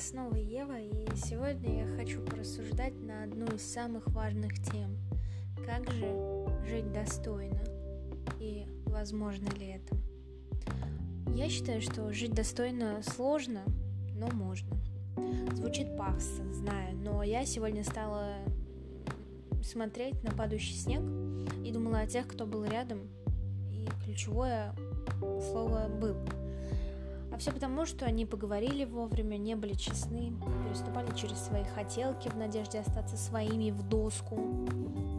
Сегодня я хочу порассуждать на одну из самых важных тем. Как же жить достойно? И возможно ли это? Я считаю, что жить достойно сложно, но можно. Звучит пафосно, знаю, но я сегодня стала смотреть на падающий снег и думала о тех, кто был рядом, и ключевое слово «был». Все потому, что они поговорили вовремя, не были честны, переступали через свои хотелки в надежде остаться своими в доску.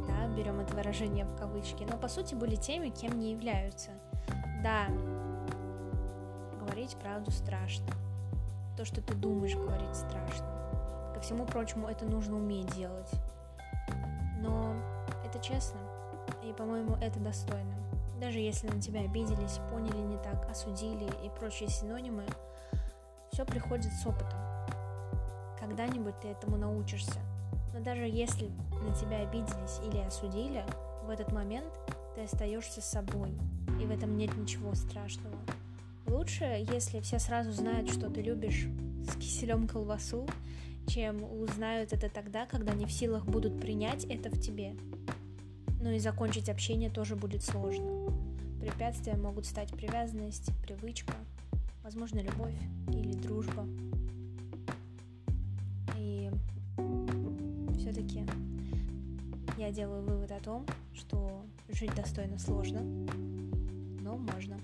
Да, берем это выражение в кавычки, но по сути были теми, кем не являются. Да, говорить правду страшно. То, что ты думаешь говорить страшно. Ко всему прочему, это нужно уметь делать. Но это честно, и, по-моему, это достойно. Даже если на тебя обиделись, поняли не так, осудили и прочие синонимы, все приходит с опытом. Когда-нибудь ты этому научишься. Но даже если на тебя обиделись или осудили, в этот момент ты остаешься собой, и в этом нет ничего страшного. Лучше, если все сразу знают, что ты любишь с киселем колбасу, чем узнают это тогда, когда не в силах будут принять это в тебе. Но и закончить общение тоже будет сложно. Препятствия могут стать привязанность, привычка, возможно, любовь или дружба. И все-таки я делаю вывод о том, что жить достойно сложно, но можно.